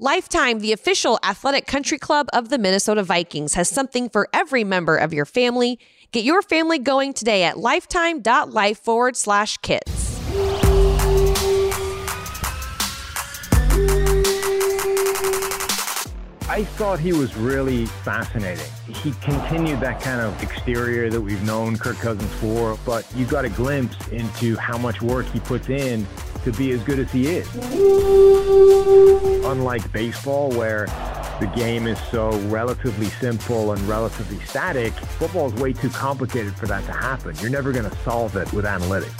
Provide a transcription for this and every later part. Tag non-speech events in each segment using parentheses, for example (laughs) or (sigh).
Lifetime, the official athletic country club of the Minnesota Vikings, has something for every member of your family. Get your family going today at lifetime.life forward slash kits. I thought he was really fascinating. He continued that kind of exterior that we've known Kirk Cousins for, but you got a glimpse into how much work he puts in to be as good as he is. Unlike baseball, where the game is so relatively simple and relatively static, football is way too complicated for that to happen. You're never going to solve it with analytics.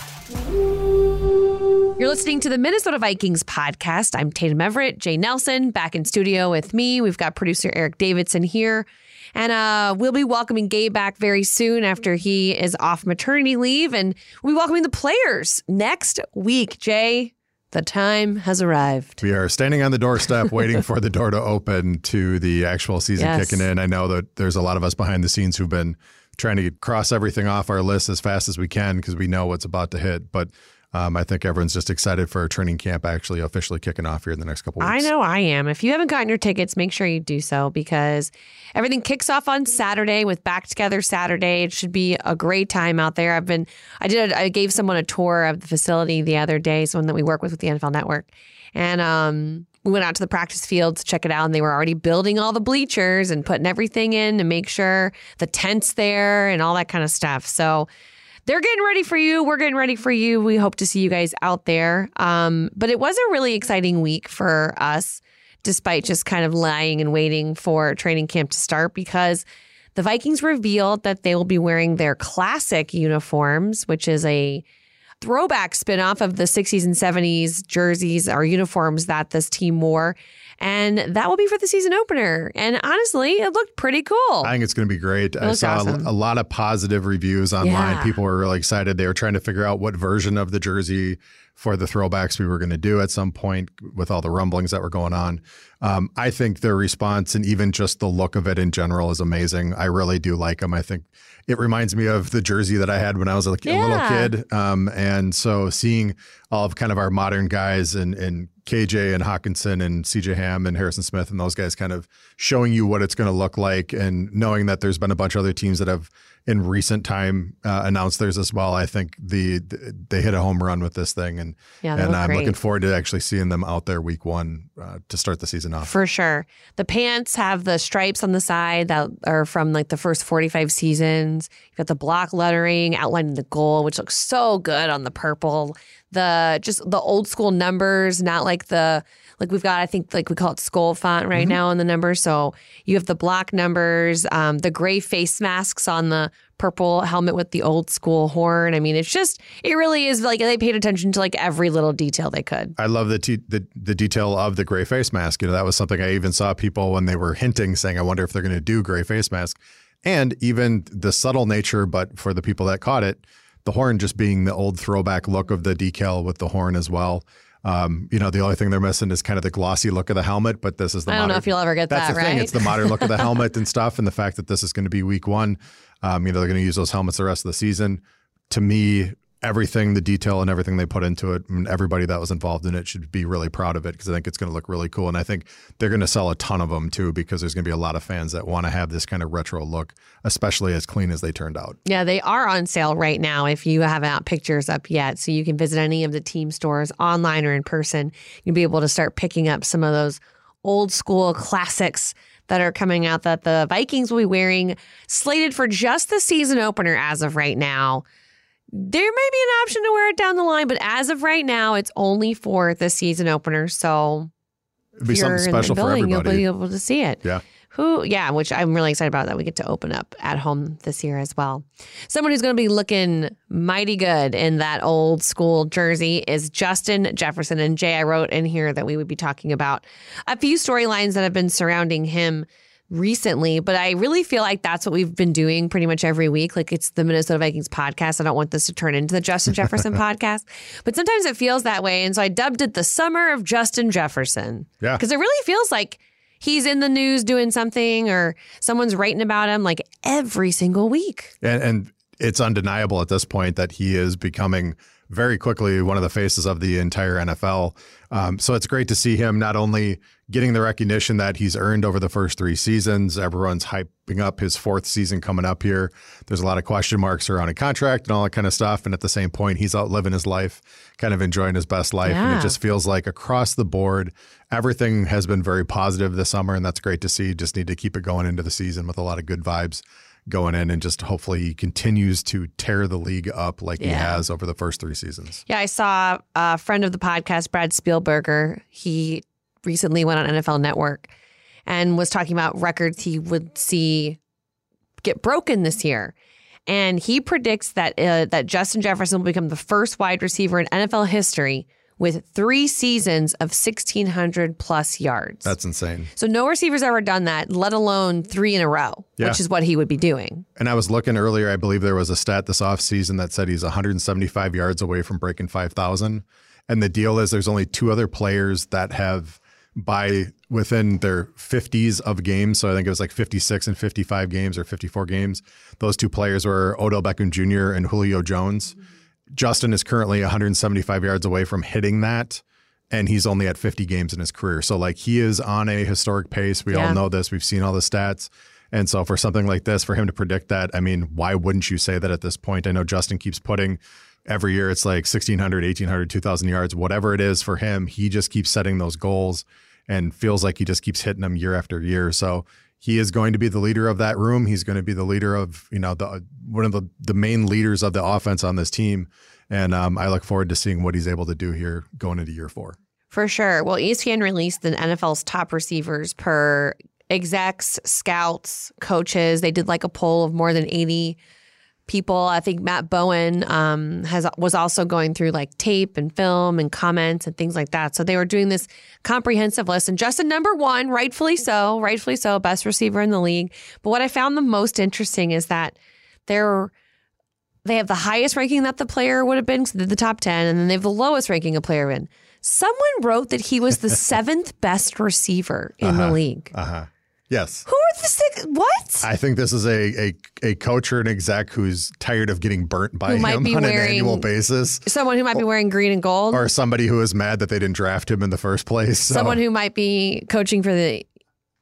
You're listening to the Minnesota Vikings podcast. I'm Tatum Everett, Jay Nelson, back in studio with me. We've got producer Eric Davidson here. And uh, we'll be welcoming Gabe back very soon after he is off maternity leave. And we'll be welcoming the players next week. Jay, the time has arrived. We are standing on the doorstep (laughs) waiting for the door to open to the actual season Yes. kicking in. I know that there's a lot of us behind the scenes who've been trying to cross everything off our list as fast as we can because we know what's about to hit. But um, I think everyone's just excited for training camp actually officially kicking off here in the next couple weeks. I know I am. If you haven't gotten your tickets, make sure you do so because everything kicks off on Saturday with Back Together Saturday. It should be a great time out there. I've been, I did, I gave someone a tour of the facility the other day, someone that we work with with the NFL Network, and um, we went out to the practice field to check it out, and they were already building all the bleachers and putting everything in to make sure the tents there and all that kind of stuff. So they're getting ready for you. We're getting ready for you. We hope to see you guys out there. Um, but it was a really exciting week for us, despite just kind of lying and waiting for training camp to start, because the Vikings revealed that they will be wearing their classic uniforms, which is a throwback spinoff of the 60s and 70s jerseys or uniforms that this team wore. And that will be for the season opener. And honestly, it looked pretty cool. I think it's going to be great. I saw a- awesome. a, lot of positive reviews online. Yeah. People were really excited. They were trying to figure out what version of the jersey for the throwbacks we were going to do at some point with all the rumblings that were going on. Um, I think their response and even just the look of it in general is amazing. I really do like them. I think it reminds me of the jersey that I had when I was a, a little kid. Um, and so seeing all of kind of our modern guys and, and KJ and Hockenson and CJ Ham and Harrison Smith and those guys kind of showing you what it's going to look like and knowing that there's been a bunch of other teams that have in recent time uh, announced theirs as well. I think the, the they hit a home run with this thing and Yeah, and I'm great. looking forward to actually seeing them out there week one uh, to start the season off. For sure. The pants have the stripes on the side that are from like the first 45 seasons. You've got the block lettering outlining the goal, which looks so good on the purple. The just the old school numbers, not like the like we've got, I think like we call it skull font right now on the numbers. So you have the black numbers, um, the gray face masks on the purple helmet with the old school horn. I mean, it's just it really is like they paid attention to like every little detail they could. I love the, t- the the detail of the gray face mask. You know, that was something I even saw people when they were hinting, saying, "I wonder if they're going to do gray face mask," and even the subtle nature. But for the people that caught it, the horn just being the old throwback look of the decal with the horn as well. Um, you know, the only thing they're missing is kind of the glossy look of the helmet, but this is the I don't know if you'll ever get that's that, the thing. right? It's the modern look of the (laughs) helmet and stuff, and the fact that this is going to be week one. Um, you know, they're going to use those helmets the rest of the season. To me, everything, the detail and everything they put into it, and everybody that was involved in it should be really proud of it because I think it's going to look really cool. And I think they're going to sell a ton of them too because there's going to be a lot of fans that want to have this kind of retro look, especially as clean as they turned out. Yeah, they are on sale right now if you haven't pictures up yet. So you can visit any of the team stores online or in person. You'll be able to start picking up some of those old school classics that are coming out that the Vikings will be wearing, slated for just the season opener as of right now. There may be an option to wear it down the line, but as of right now, it's only for the season opener. So It'd be if you're something in the special for building, everybody. You'll be able to see it. Yeah. Who, yeah, which I'm really excited about that we get to open up at home this year as well. Someone who's going to be looking mighty good in that old school jersey is Justin Jefferson. And Jay, I wrote in here that we would be talking about a few storylines that have been surrounding him recently, but I really feel like that's what we've been doing pretty much every week. Like it's the Minnesota Vikings podcast. I don't want this to turn into the Justin Jefferson (laughs) podcast, but sometimes it feels that way. And so I dubbed it the summer of Justin Jefferson. Yeah. Because it really feels like he's in the news doing something or someone's writing about him like every single week. And, and it's undeniable at this point that he is becoming very quickly one of the faces of the entire NFL. Um, so it's great to see him not only getting the recognition that he's earned over the first three seasons. Everyone's hyping up his fourth season coming up here. There's a lot of question marks around a contract and all that kind of stuff. And at the same point, he's out living his life, kind of enjoying his best life. Yeah. And it just feels like across the board, everything has been very positive this summer. And that's great to see. Just need to keep it going into the season with a lot of good vibes going in and just hopefully he continues to tear the league up like yeah. he has over the first three seasons. Yeah, I saw a friend of the podcast, Brad Spielberger. He recently went on NFL Network and was talking about records he would see get broken this year. And he predicts that uh, that Justin Jefferson will become the first wide receiver in NFL history with three seasons of 1,600 plus yards. That's insane. So no receiver's ever done that, let alone three in a row, yeah. which is what he would be doing. And I was looking earlier, I believe there was a stat this offseason that said he's 175 yards away from breaking 5,000. And the deal is there's only two other players that have by within their 50s of games. So I think it was like 56 and 55 games or 54 games. Those two players were Odell Beckham Jr. and Julio Jones. Mm-hmm. Justin is currently 175 yards away from hitting that. And he's only at 50 games in his career. So, like, he is on a historic pace. We yeah. all know this. We've seen all the stats. And so, for something like this, for him to predict that, I mean, why wouldn't you say that at this point? I know Justin keeps putting every year it's like 1,600, 1,800, 2,000 yards, whatever it is for him. He just keeps setting those goals and feels like he just keeps hitting them year after year. So, he is going to be the leader of that room. He's going to be the leader of you know the one of the the main leaders of the offense on this team, and um, I look forward to seeing what he's able to do here going into year four. For sure. Well, ESPN released the NFL's top receivers per execs, scouts, coaches. They did like a poll of more than eighty people. I think Matt Bowen um, has was also going through like tape and film and comments and things like that. So they were doing this comprehensive list. And Justin, number one, rightfully so, rightfully so, best receiver in the league. But what I found the most interesting is that they're they have the highest ranking that the player would have been, the top ten, and then they have the lowest ranking a player in. Someone wrote that he was the (laughs) seventh best receiver in uh-huh, the league. Uh-huh. Yes. Who are the six? What? I think this is a, a a coach or an exec who's tired of getting burnt by who him on an annual basis. Someone who might be wearing green and gold, or somebody who is mad that they didn't draft him in the first place. So. Someone who might be coaching for the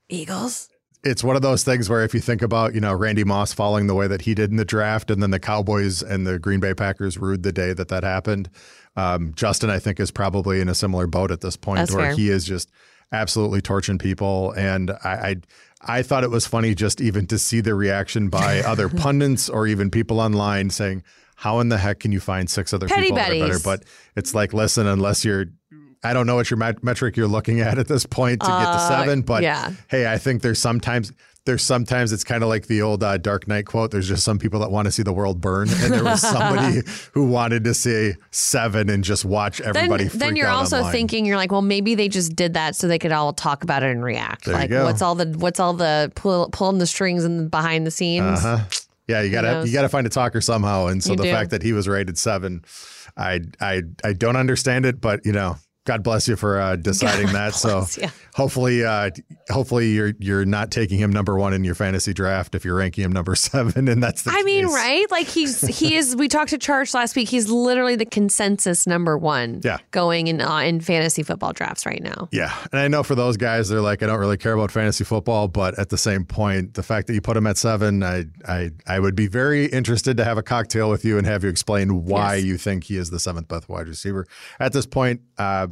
Eagles. It's one of those things where if you think about, you know, Randy Moss falling the way that he did in the draft, and then the Cowboys and the Green Bay Packers rued the day that that happened. Um, Justin, I think, is probably in a similar boat at this point, That's where fair. he is just absolutely torching people. And I, I, I thought it was funny just even to see the reaction by (laughs) other pundits or even people online saying, "How in the heck can you find six other Petty people that are better?" But it's like, listen, unless you're I don't know what your met- metric you're looking at at this point to uh, get to uh, seven, but yeah. hey, I think there's sometimes there's sometimes it's kind of like the old uh, Dark Knight quote. There's just some people that want to see the world burn, and there was somebody (laughs) who wanted to see seven and just watch everybody. Then, then you're also online. thinking you're like, well, maybe they just did that so they could all talk about it and react. There like, what's all the what's all the pull, pulling the strings and behind the scenes? Uh-huh. Yeah, you gotta you gotta find a talker somehow. And so you the do. fact that he was rated seven, I I I don't understand it, but you know God bless you for uh, deciding God that. (laughs) So hopefully, uh, hopefully you're you're not taking him number one in your fantasy draft if you're ranking him number (laughs) seven, and that's the. I case. mean, right? Like he's (laughs) he is. We talked to Charge last week. He's literally the consensus number one. Yeah. Going in uh, in fantasy football drafts right now. Yeah, and I know for those guys, they're like, I don't really care about fantasy football, but at the same point, the fact that you put him at seven, I I I would be very interested to have a cocktail with you and have you explain why Yes. you think he is the seventh best wide receiver at this point. Uh,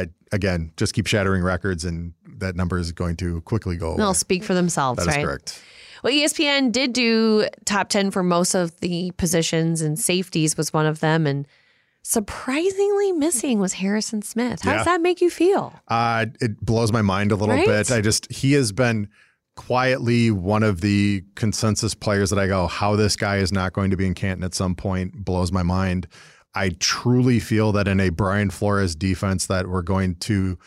I again just keep shattering records, and that number is going to quickly go away. They'll speak for themselves, That is right? correct. Well, ESPN did do top 10 for most of the positions, and safeties was one of them. And surprisingly missing was Harrison Smith. How Yeah. does that make you feel? Uh, it blows my mind a little Right? bit. I just he has been quietly one of the consensus players that I go, how this guy is not going to be in Canton at some point blows my mind. I truly feel that in a Brian Flores defense that we're going to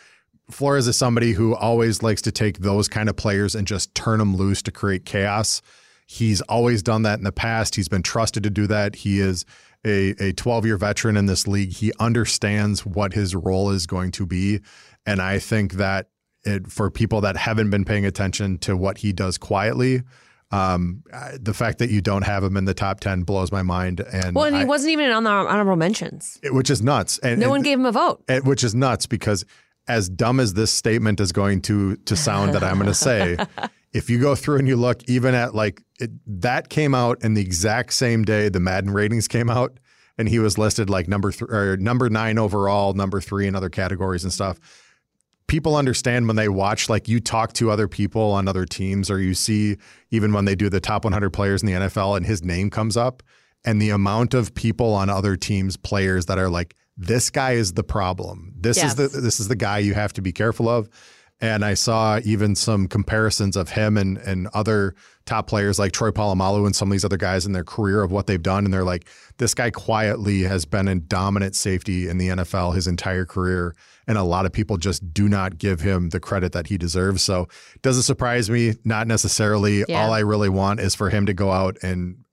Flores is somebody who always likes to take those kind of players and just turn them loose to create chaos. He's always done that in the past. He's been trusted to do that. He is a, a 12 year veteran in this league. He understands what his role is going to be. And I think that it, for people that haven't been paying attention to what he does quietly, Um, the fact that you don't have him in the top 10 blows my mind. And, Well, and he I- wasn't even on the honorable mentions. which is nuts. And, No and- one gave him a vote. and- which is nuts because as dumb as this statement is going to to sound that I'm going to say, (laughs) if you go through and you look even at like it, that came out in the exact same day the Madden ratings came out, and he was listed like number three or number nine overall, number three in other categories and stuff. People understand when they watch, like you talk to other people on other teams, or you see even when they do the top 100 players in the NFL and his name comes up, and the amount of people on other teams, players that are like, this guy is the problem. This is the this is the guy you have to be careful of. And I saw even some comparisons of him and and other top players like Troy Polamalu and some of these other guys in their career of what they've done. And they're like, this guy quietly has been a dominant safety in the NFL his entire career. And a lot of people just do not give him the credit that he deserves. So doesn't surprise me. Not necessarily. Yeah. All I really want is for him to go out and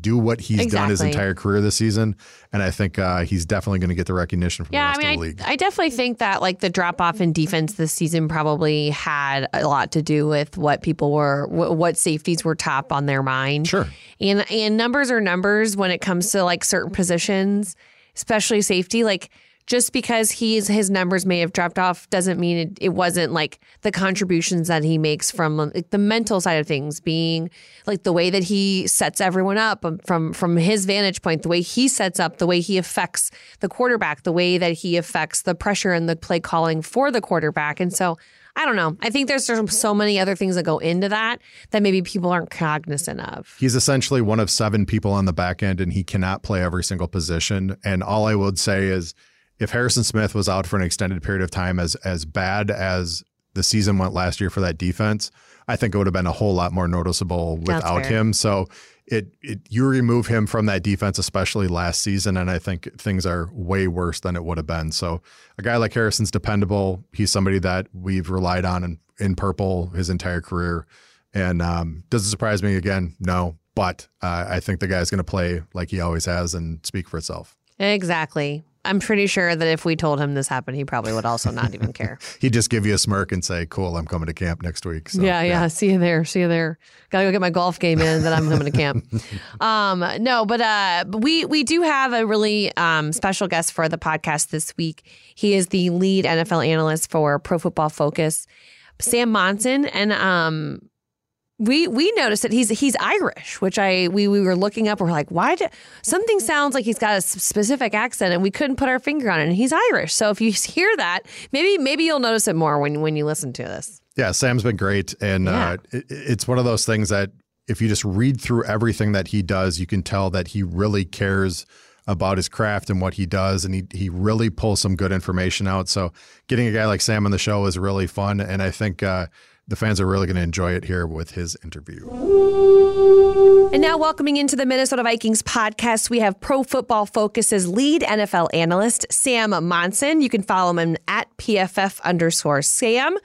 do what he's done his entire career this season. And I think uh, he's definitely going to get the recognition from Yeah, the I rest mean, of the I, league. I definitely think that like the drop off in defense this season probably had a lot to do with what people were, wh- what safeties were top on their mind. Sure. And and numbers are numbers when it comes to like certain positions, especially safety. Like just because he's his numbers may have dropped off doesn't mean it, it wasn't like the contributions that he makes from like, the mental side of things, being like the way that he sets everyone up um, from from his vantage point, the way he sets up, the way he affects the quarterback, the way that he affects the pressure and the play calling for the quarterback, and so. I don't know. I think there's so many other things that go into that that maybe people aren't cognizant of. He's essentially one of seven people on the back end, and he cannot play every single position. And all I would say is, if Harrison Smith was out for an extended period of time, as as bad as the season went last year for that defense, I think it would have been a whole lot more noticeable without him. So it, it you remove him from that defense, especially last season, and I think things are way worse than it would have been. So a guy like Harrison's dependable. He's somebody that we've relied on in, in purple his entire career. And um, does it surprise me again? No. But uh, I think the guy's going to play like he always has and speak for itself. Exactly. I'm pretty sure that if we told him this happened, he probably would also not even care. (laughs) He'd just give you a smirk and say, "Cool, I'm coming to camp next week." So, yeah, yeah, See you there. See you there. Gotta go get my golf game in. Then I'm coming to camp. (laughs) um, no, but uh, we we do have a really um, special guest for the podcast this week. He is the lead NFL analyst for Pro Football Focus, Sam Monson, and um, we we noticed that he's he's Irish, which I we we were looking up. We're like, why? Do, something sounds like he's got a specific accent, and we couldn't put our finger on it. And he's Irish, so if you hear that, maybe maybe you'll notice it more when when you listen to this. Yeah, Sam's been great, and Yeah. uh, it, it's one of those things that if you just read through everything that he does, you can tell that he really cares about his craft and what he does, and he he really pulls some good information out. So getting a guy like Sam on the show is really fun, and I think uh, the fans are really going to enjoy it here with his interview. And now, welcoming into the Minnesota Vikings podcast, we have Pro Football Focus's lead NFL analyst, Sam Monson. You can follow him at PFF underscore Sam.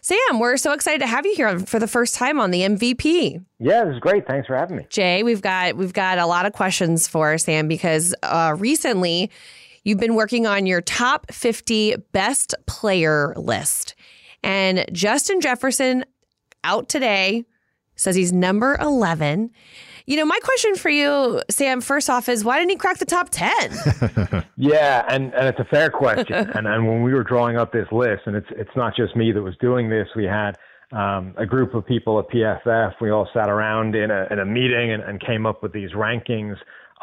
Sam, we're so excited to have you here for the first time on the MVP. Yeah, this is great. Thanks for having me. Jay, we've got we've got a lot of questions for Sam because uh, recently you've been working on your top 50 best player list. And Justin Jefferson out today says he's number 11. You know, my question for you, Sam, first off is why didn't he crack the top 10? (laughs) Yeah, and, and it's a fair question. (laughs) and and when we were drawing up this list, and it's it's not just me that was doing this. We had um, a group of people at PFF. We all sat around in a in a meeting and, and came up with these rankings.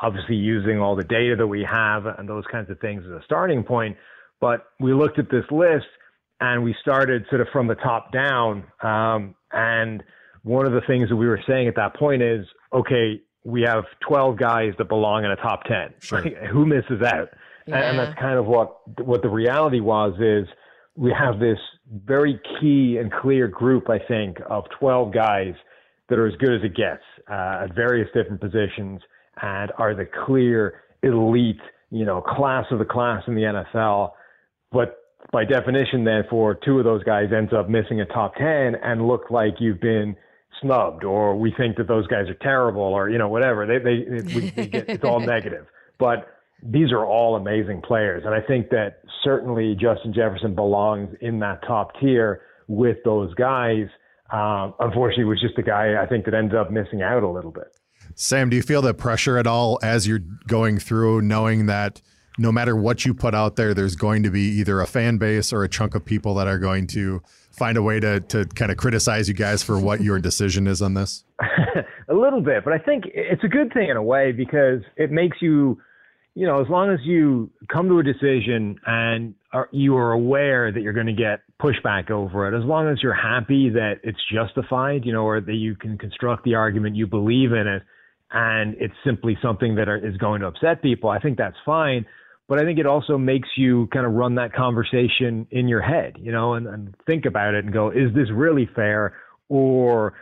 Obviously, using all the data that we have and those kinds of things as a starting point. But we looked at this list and we started sort of from the top down. Um, and one of the things that we were saying at that point is, okay, we have 12 guys that belong in a top 10. Sure. Who misses out? And, and that's kind of what what the reality was is we have this very key and clear group, I think, of 12 guys that are as good as it gets uh, at various different positions and are the clear elite, you know, class of the class in the NFL. But by definition, then, for two of those guys ends up missing a top 10 and look like you've been snubbed or we think that those guys are terrible or, you know, whatever. They, they, it, we, they get, it's all (laughs) negative. But these are all amazing players. And I think that certainly Justin Jefferson belongs in that top tier with those guys. um, unfortunately was just the guy I think that ended up missing out a little bit. Sam, do you feel the pressure at all as you're going through, knowing that no matter what you put out there, there's going to be either a fan base or a chunk of people that are going to find a way to to kind of criticize you guys for what your decision is on this? (laughs) a little bit, but I think it's a good thing in a way because it makes you, you know, as long as you come to a decision and are, you are aware that you're going to get pushback over it, as long as you're happy that it's justified, you know, or that you can construct the argument you believe in it, and it's simply something that are, is going to upset people, I think that's fine but I think it also makes you kind of run that conversation in your head, you know, and, and think about it and go, is this really fair? Or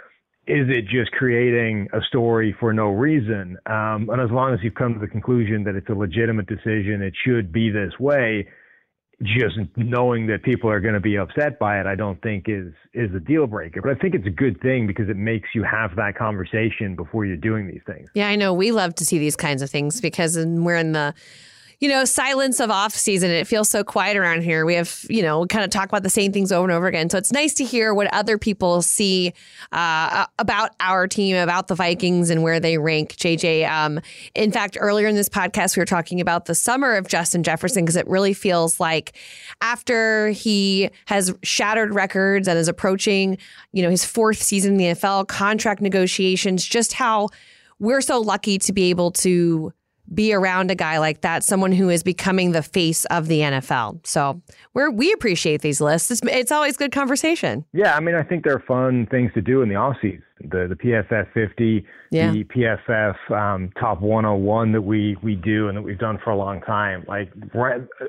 is it just creating a story for no reason? Um, and as long as you've come to the conclusion that it's a legitimate decision, it should be this way, just knowing that people are going to be upset by it, I don't think is is a deal breaker. But I think it's a good thing because it makes you have that conversation before you're doing these things. Yeah, I know we love to see these kinds of things because we're in the you know, silence of off season. It feels so quiet around here. We have, you know, kind of talk about the same things over and over again. So it's nice to hear what other people see uh, about our team, about the Vikings, and where they rank. JJ, um, in fact, earlier in this podcast, we were talking about the summer of Justin Jefferson because it really feels like after he has shattered records and is approaching, you know, his fourth season in the NFL, contract negotiations, just how we're so lucky to be able to be around a guy like that, someone who is becoming the face of the NFL. So we we appreciate these lists. It's, it's always good conversation. Yeah, I mean, I think they're fun things to do in the off season. The the PFF 50, yeah. the PFF um, Top 101 that we we do and that we've done for a long time. Like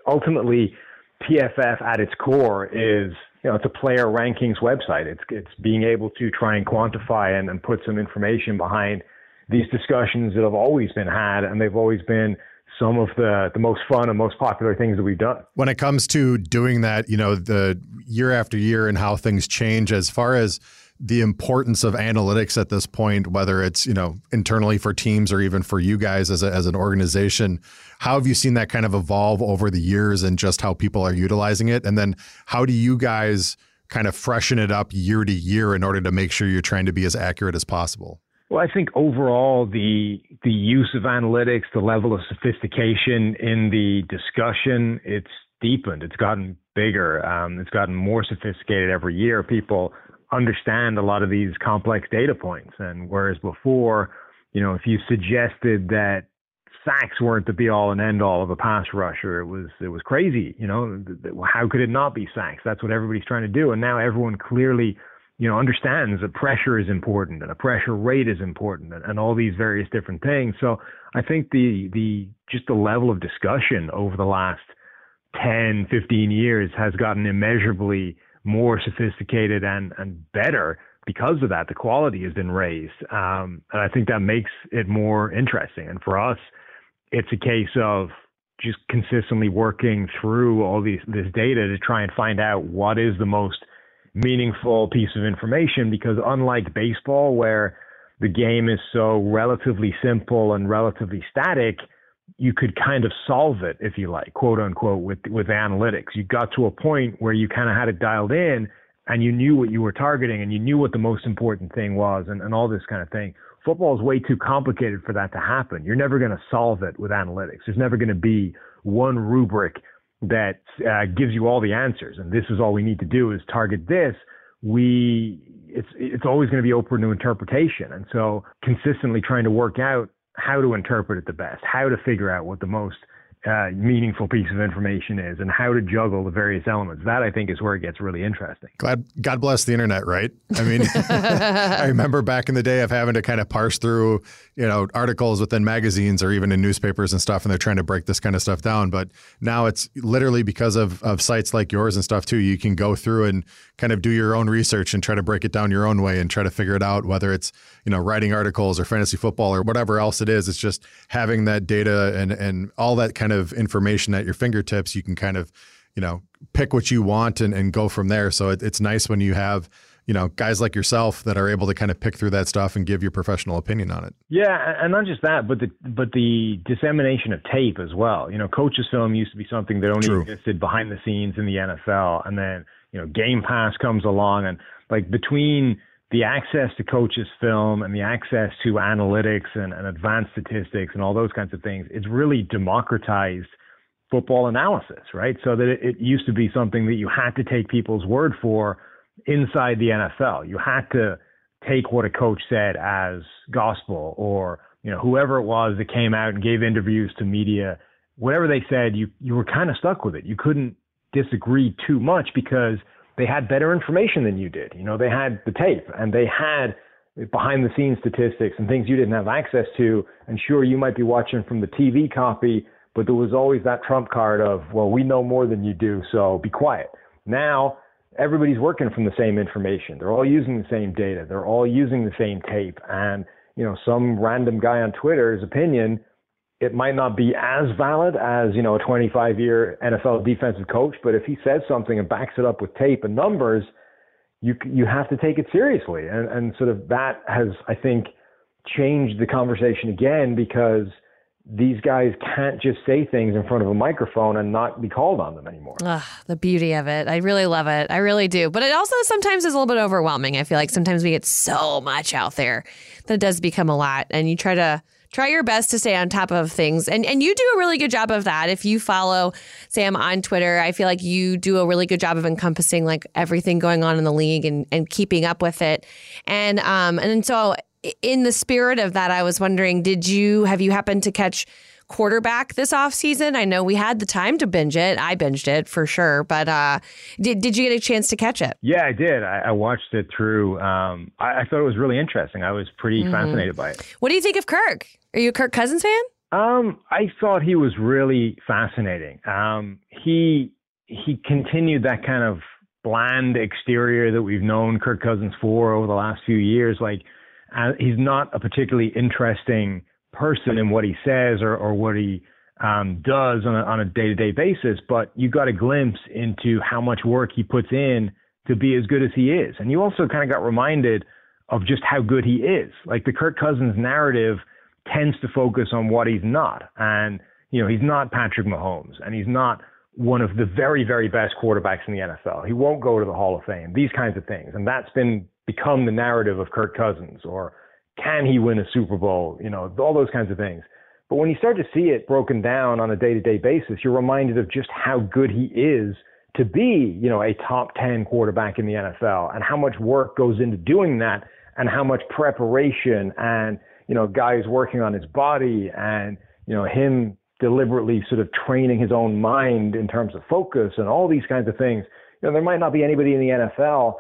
ultimately, PFF at its core is you know it's a player rankings website. It's it's being able to try and quantify and, and put some information behind these discussions that have always been had, and they've always been some of the the most fun and most popular things that we've done. When it comes to doing that, you know, the year after year and how things change as far as the importance of analytics at this point, whether it's, you know, internally for teams or even for you guys as, a, as an organization, how have you seen that kind of evolve over the years and just how people are utilizing it? And then how do you guys kind of freshen it up year to year in order to make sure you're trying to be as accurate as possible? Well, I think overall the the use of analytics, the level of sophistication in the discussion, it's deepened. It's gotten bigger. Um, it's gotten more sophisticated every year. People understand a lot of these complex data points, and whereas before, you know, if you suggested that sacks weren't the be all and end all of a pass rusher, it was it was crazy. You know, how could it not be sacks? That's what everybody's trying to do, and now everyone clearly you know, understands that pressure is important and a pressure rate is important and, and all these various different things. So I think the the just the level of discussion over the last 10, 15 years has gotten immeasurably more sophisticated and, and better because of that. The quality has been raised. Um, and I think that makes it more interesting. And for us, it's a case of just consistently working through all these this data to try and find out what is the most – meaningful piece of information because unlike baseball where the game is so relatively simple and relatively static, you could kind of solve it if you like, quote unquote, with with analytics. You got to a point where you kind of had it dialed in and you knew what you were targeting and you knew what the most important thing was and, and all this kind of thing. Football is way too complicated for that to happen. You're never going to solve it with analytics. There's never going to be one rubric that uh, gives you all the answers. And this is all we need to do is target this. We it's it's always going to be open to interpretation. And so consistently trying to work out how to interpret it the best, how to figure out what the most uh, meaningful piece of information is and how to juggle the various elements. That I think is where it gets really interesting. Glad God bless the internet, right? I mean, (laughs) (laughs) I remember back in the day of having to kind of parse through, you know, articles within magazines or even in newspapers and stuff, and they're trying to break this kind of stuff down. But now it's literally because of of sites like yours and stuff too. You can go through and kind of do your own research and try to break it down your own way and try to figure it out. Whether it's you know writing articles or fantasy football or whatever else it is, it's just having that data and and all that kind of of information at your fingertips, you can kind of, you know, pick what you want and, and go from there. So it, it's nice when you have, you know, guys like yourself that are able to kind of pick through that stuff and give your professional opinion on it. Yeah, and not just that, but the but the dissemination of tape as well. You know, coaches film used to be something that only True. existed behind the scenes in the NFL, and then you know, Game Pass comes along, and like between the access to coaches film and the access to analytics and, and advanced statistics and all those kinds of things, it's really democratized football analysis, right? So that it, it used to be something that you had to take people's word for inside the NFL. You had to take what a coach said as gospel or, you know, whoever it was that came out and gave interviews to media, whatever they said, you, you were kind of stuck with it. You couldn't disagree too much because they had better information than you did. You know, they had the tape and they had behind the scenes statistics and things you didn't have access to. And sure, you might be watching from the TV copy, but there was always that trump card of, well, we know more than you do, so be quiet. Now, everybody's working from the same information. They're all using the same data. They're all using the same tape. And, you know, some random guy on Twitter's opinion, it might not be as valid as, you know, a 25 year NFL defensive coach, but if he says something and backs it up with tape and numbers, you, you have to take it seriously. And, and sort of that has, I think, changed the conversation again because – these guys can't just say things in front of a microphone and not be called on them anymore. Ugh, the beauty of it. I really love it. I really do. But it also sometimes is a little bit overwhelming. I feel like sometimes we get so much out there that it does become a lot. And you try to try your best to stay on top of things. And and you do a really good job of that. If you follow Sam on Twitter, I feel like you do a really good job of encompassing like everything going on in the league and, and keeping up with it. And um and so in the spirit of that, I was wondering, did you have you happened to catch quarterback this off season? I know we had the time to binge it. I binged it for sure, but uh, did did you get a chance to catch it? Yeah, I did. I, I watched it through. Um, I, I, thought it was really interesting. I was pretty mm-hmm. fascinated by it. What do you think of Kirk? Are you a Kirk Cousins fan? Um, I thought he was really fascinating. Um, he he continued that kind of bland exterior that we've known Kirk Cousins for over the last few years. Like uh, he's not a particularly interesting person and what he says or, or what he um, does on a, on a day-to-day basis, but you got a glimpse into how much work he puts in to be as good as he is. And you also kind of got reminded of just how good he is. Like the Kirk Cousins narrative tends to focus on what he's not. And, you know, he's not Patrick Mahomes and he's not one of the very, very best quarterbacks in the NFL. He won't go to the Hall of Fame, these kinds of things. And that's been become the narrative of Kirk Cousins or can he win a Super Bowl? You know, all those kinds of things. But when you start to see it broken down on a day to day basis, you're reminded of just how good he is to be, you know, a top 10 quarterback in the NFL and how much work goes into doing that and how much preparation and, you know, guys working on his body and, you know, him deliberately sort of training his own mind in terms of focus and all these kinds of things. You know, there might not be anybody in the NFL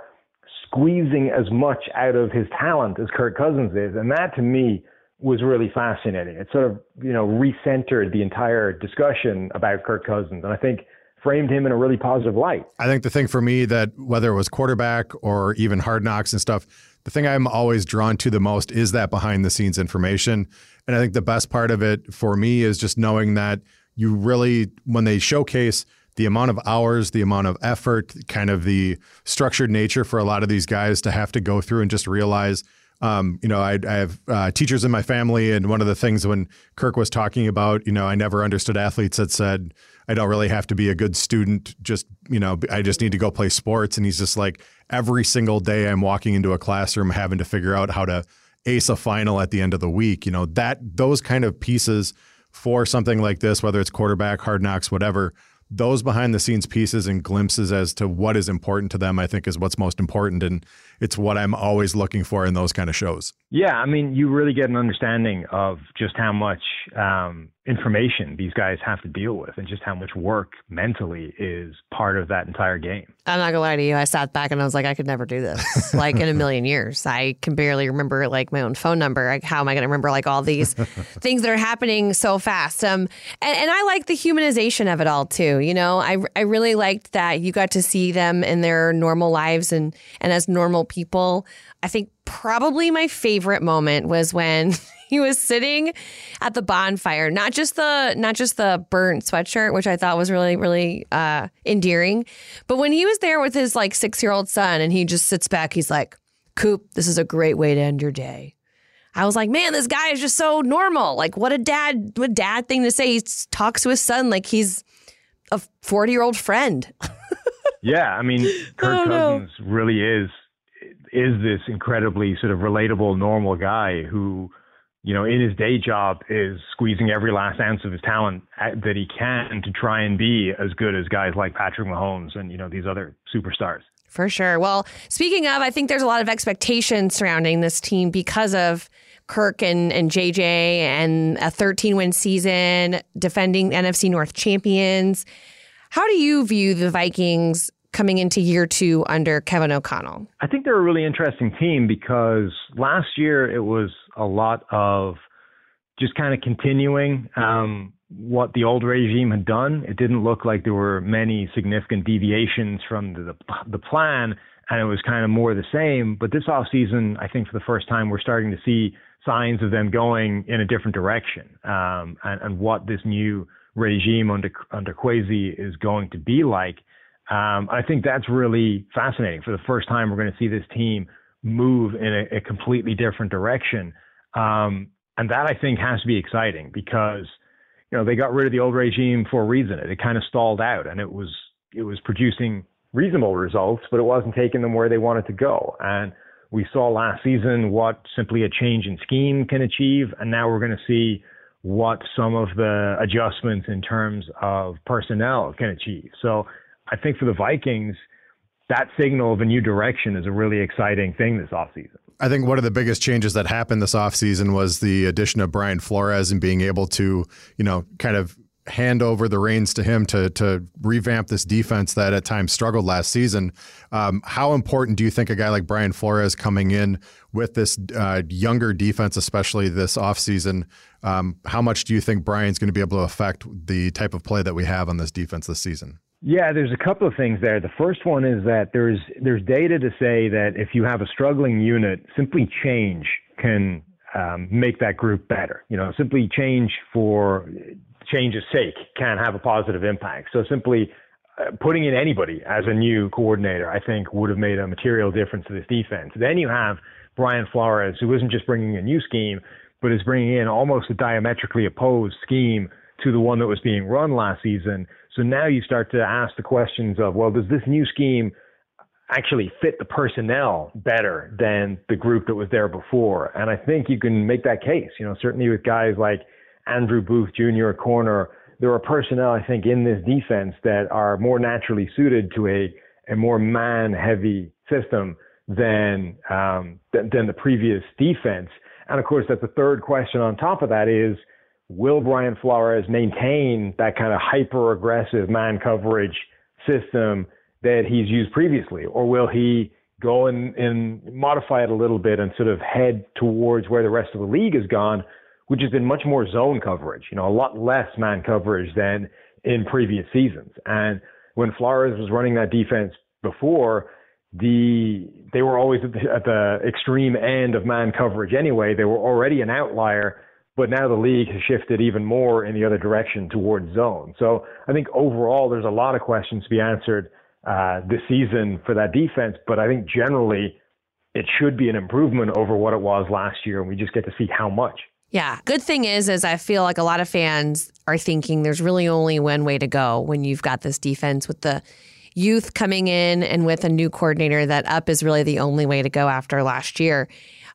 squeezing as much out of his talent as Kirk Cousins is. And that to me was really fascinating. It sort of, you know, recentered the entire discussion about Kirk Cousins. And I think framed him in a really positive light. I think the thing for me that whether it was quarterback or even hard knocks and stuff, the thing I'm always drawn to the most is that behind the scenes information. And I think the best part of it for me is just knowing that you really, when they showcase the amount of hours, the amount of effort, kind of the structured nature for a lot of these guys to have to go through and just realize. Um, you know, I, I have uh, teachers in my family, and one of the things when Kirk was talking about, you know, I never understood athletes that said, I don't really have to be a good student. Just, you know, I just need to go play sports. And he's just like, every single day I'm walking into a classroom having to figure out how to ace a final at the end of the week. You know, that those kind of pieces for something like this, whether it's quarterback, hard knocks, whatever, those behind the scenes pieces and glimpses as to what is important to them, I think is what's most important. And it's what I'm always looking for in those kind of shows. Yeah, I mean, you really get an understanding of just how much um, information these guys have to deal with, and just how much work mentally is part of that entire game. I'm not gonna lie to you. I sat back and I was like, I could never do this, like in a (laughs) million years. I can barely remember like my own phone number. Like, how am I gonna remember like all these (laughs) things that are happening so fast? Um, and, and I like the humanization of it all too. You know, I I really liked that you got to see them in their normal lives and and as normal people. I think probably my favorite moment was when (laughs) he was sitting at the bonfire, not just the not just the burnt sweatshirt, which I thought was really really uh, endearing, but when he was there with his like six year old son, and he just sits back, he's like, "Coop, this is a great way to end your day." I was like, man, this guy is just so normal. Like, what a dad, what a dad thing to say. He talks to his son like he's a 40 year old friend. (laughs) yeah. I mean, Kirk oh, Cousins really is is this incredibly sort of relatable, normal guy who, you know, in his day job is squeezing every last ounce of his talent uh, that he can to try and be as good as guys like Patrick Mahomes and, you know, these other superstars. For sure. Well, speaking of, I think there's a lot of expectations surrounding this team because of Kirk and, and JJ and a 13 win season, defending NFC North champions. How do you view the Vikings coming into year two under Kevin O'Connell? I think they're a really interesting team because last year it was a lot of just kind of continuing um, what the old regime had done. It didn't look like there were many significant deviations from the, the plan, and it was kind of more the same. But this offseason, I think for the first time, we're starting to see signs of them going in a different direction um, and, and what this new regime under under Kwesi is going to be like. Um, I think that's really fascinating. For the first time, we're going to see this team move in a, a completely different direction. Um, and that I think has to be exciting because, you know, they got rid of the old regime for a reason. It, it kind of stalled out and it was, it was producing reasonable results, but it wasn't taking them where they wanted to go. And we saw last season what simply a change in scheme can achieve. And now we're going to see what some of the adjustments in terms of personnel can achieve. So I think for the Vikings, that signal of a new direction is a really exciting thing this offseason. I think one of the biggest changes that happened this offseason was the addition of Brian Flores and being able to, you know, kind of hand over the reins to him to to revamp this defense that at times struggled last season. Um, how important do you think a guy like Brian Flores coming in with this uh, younger defense, especially this offseason, um, how much do you think Brian's going to be able to affect the type of play that we have on this defense this season? Yeah, there's a couple of things there. The first one is that there's there's data to say that if you have a struggling unit, simply change can um, make that group better. You know, simply change for change's sake can have a positive impact. So simply uh, putting in anybody as a new coordinator, I think, would have made a material difference to this defense. Then you have Brian Flores, who isn't just bringing a new scheme, but is bringing in almost a diametrically opposed scheme to the one that was being run last season. So now you start to ask the questions of, well, does this new scheme actually fit the personnel better than the group that was there before? And I think you can make that case, you know, certainly with guys like Andrew Booth Jr. corner, there are personnel, I think, in this defense that are more naturally suited to a, a more man heavy system than, um, than, the previous defense. And of course, that's the third question on top of that is, will Brian Flores maintain that kind of hyper aggressive man coverage system that he's used previously? Or will he go and, and modify it a little bit and sort of head towards where the rest of the league has gone, which has been much more zone coverage, you know, a lot less man coverage than in previous seasons. And when Flores was running that defense before, the they were always at the, at the extreme end of man coverage anyway. They were already an outlier but now the league has shifted even more in the other direction towards zone. So I think overall, there's a lot of questions to be answered uh, this season for that defense. But I think generally, it should be an improvement over what it was last year, and we just get to see how much. Yeah. Good thing is, is I feel like a lot of fans are thinking there's really only one way to go when you've got this defense with the youth coming in and with a new coordinator. That up is really the only way to go after last year.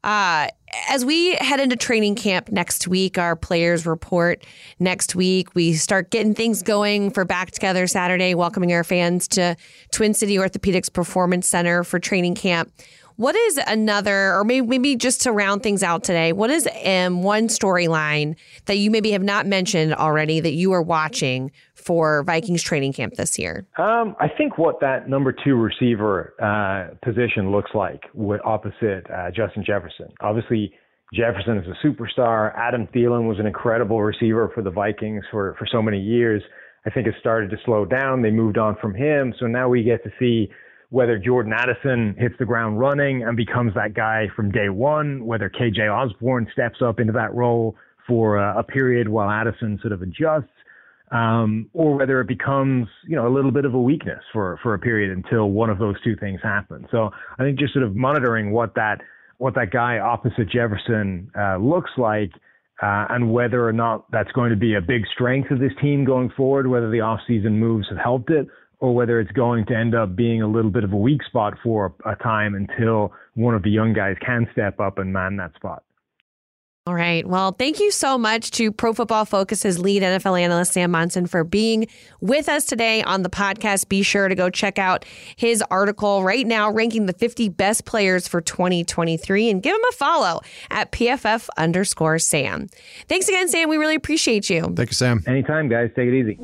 Uh, as we head into training camp next week, our players report next week. We start getting things going for Back Together Saturday, welcoming our fans to Twin City Orthopedics Performance Center for training camp. What is another, or maybe, maybe just to round things out today, what is um, one storyline that you maybe have not mentioned already that you are watching for Vikings training camp this year? Um, I think what that number two receiver uh, position looks like with opposite uh, Justin Jefferson. Obviously, Jefferson is a superstar. Adam Thielen was an incredible receiver for the Vikings for, for so many years. I think it started to slow down. They moved on from him. So now we get to see whether Jordan Addison hits the ground running and becomes that guy from day one, whether KJ Osborne steps up into that role for a, a period while Addison sort of adjusts, um, or whether it becomes, you know, a little bit of a weakness for, for a period until one of those two things happen. So I think just sort of monitoring what that, what that guy opposite Jefferson uh, looks like, uh, and whether or not that's going to be a big strength of this team going forward, whether the offseason moves have helped it, or whether it's going to end up being a little bit of a weak spot for a time until one of the young guys can step up and man that spot. All right. Well, thank you so much to Pro Football Focus's lead NFL analyst, Sam Monson, for being with us today on the podcast. Be sure to go check out his article right now, ranking the 50 best players for 2023, and give him a follow at PFF underscore Sam. Thanks again, Sam. We really appreciate you. Thank you, Sam. Anytime, guys. Take it easy.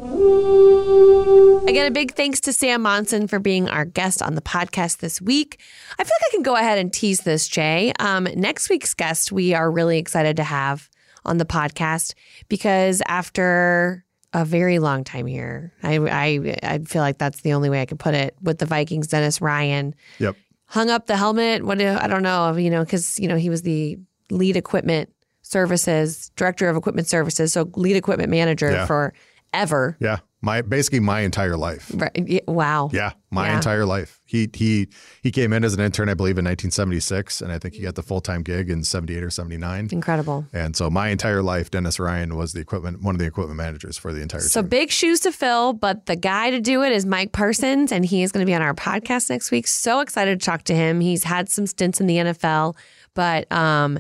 Again, a big thanks to Sam Monson for being our guest on the podcast this week. I feel like I can go ahead and tease this, Jay. Um, next week's guest, we are really excited to have on the podcast because after a very long time here, I, I, I feel like that's the only way I could put it with the Vikings, Dennis Ryan. Yep. Hung up the helmet. What I don't know, you know, because, you know, he was the lead equipment services, director of equipment services, so lead equipment manager Yeah. for ever. Yeah. My basically my entire life. Right. Wow. Yeah, my Yeah. entire life. He he he came in as an intern, I believe, in 1976, and I think he got the full time gig in 78 or 79. Incredible. And so my entire life, Dennis Ryan was the equipment one of the equipment managers for the entire So team. big shoes to fill, but the guy to do it is Mike Parsons, and he is going to be on our podcast next week. So excited to talk to him. He's had some stints in the NFL, but um,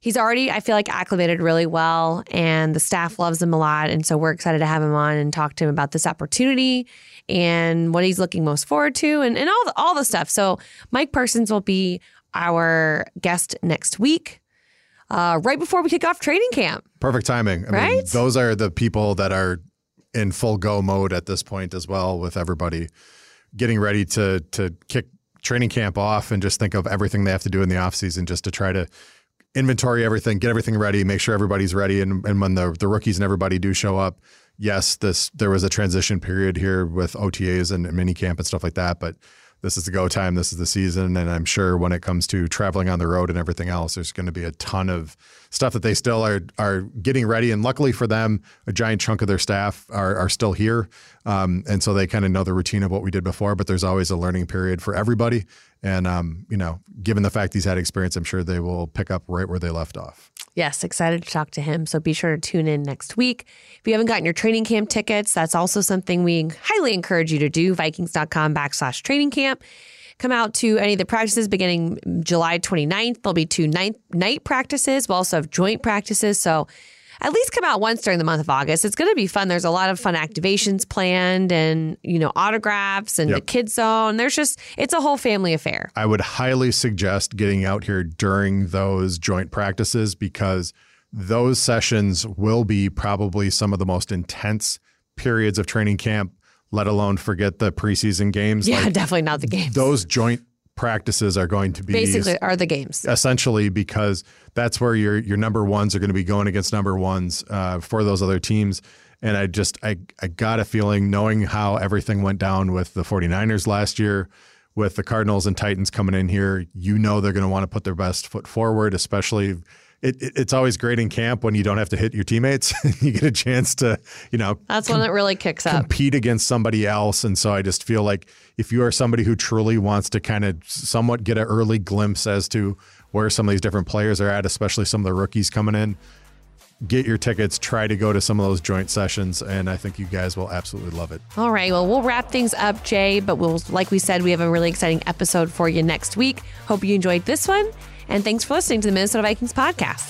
he's already, I feel like, acclimated really well, and the staff loves him a lot. And so we're excited to have him on and talk to him about this opportunity and what he's looking most forward to, and, and all the all the stuff. So Mike Parsons will be our guest next week. Uh, right before we kick off training camp. Perfect timing. I mean, Right? those are the people that are in full go mode at this point as well, with everybody getting ready to to kick training camp off and just think of everything they have to do in the off season just to try to inventory everything, get everything ready, make sure everybody's ready. And, and when the, the rookies and everybody do show up, yes, this there was a transition period here with OTAs and mini camp and stuff like that, but this is the go time. This is the season. And I'm sure when it comes to traveling on the road and everything else, there's going to be a ton of stuff that they still are are getting ready. And luckily for them, a giant chunk of their staff are, are still here. Um, and so they kind of know the routine of what we did before, but there's always a learning period for everybody. And, um, you know, given the fact he's had experience, I'm sure they will pick up right where they left off. Yes, excited to talk to him. So be sure to tune in next week. If you haven't gotten your training camp tickets, that's also something we highly encourage you to do. Vikings.com backslash training camp. Come out to any of the practices beginning July 29th. There'll be two night, night practices. We'll also have joint practices. So at least come out once during the month of August. It's going to be fun. There's a lot of fun activations planned and, you know, autographs and the Yep. kids zone. There's just, it's a whole family affair. I would highly suggest getting out here during those joint practices because those sessions will be probably some of the most intense periods of training camp, let alone forget the preseason games. Yeah, Like, definitely not the games. those joint practices are going to be Basically, are the games. essentially because that's where your your number ones are going to be going against number ones uh, for those other teams. And I just I I got a feeling knowing how everything went down with the 49ers last year, with the Cardinals and Titans coming in here, you know they're going to want to put their best foot forward, especially it, it, it's always great in camp when you don't have to hit your teammates. (laughs) you get a chance to, you know, That's when it really kicks up. compete against somebody else. And so I just feel like if you are somebody who truly wants to kind of somewhat get an early glimpse as to where some of these different players are at, especially some of the rookies coming in, get your tickets, try to go to some of those joint sessions. And I think you guys will absolutely love it. All right. Well, we'll wrap things up, Jay. But we'll, like we said, we have a really exciting episode for you next week. Hope you enjoyed this one. And thanks for listening to the Minnesota Vikings podcast.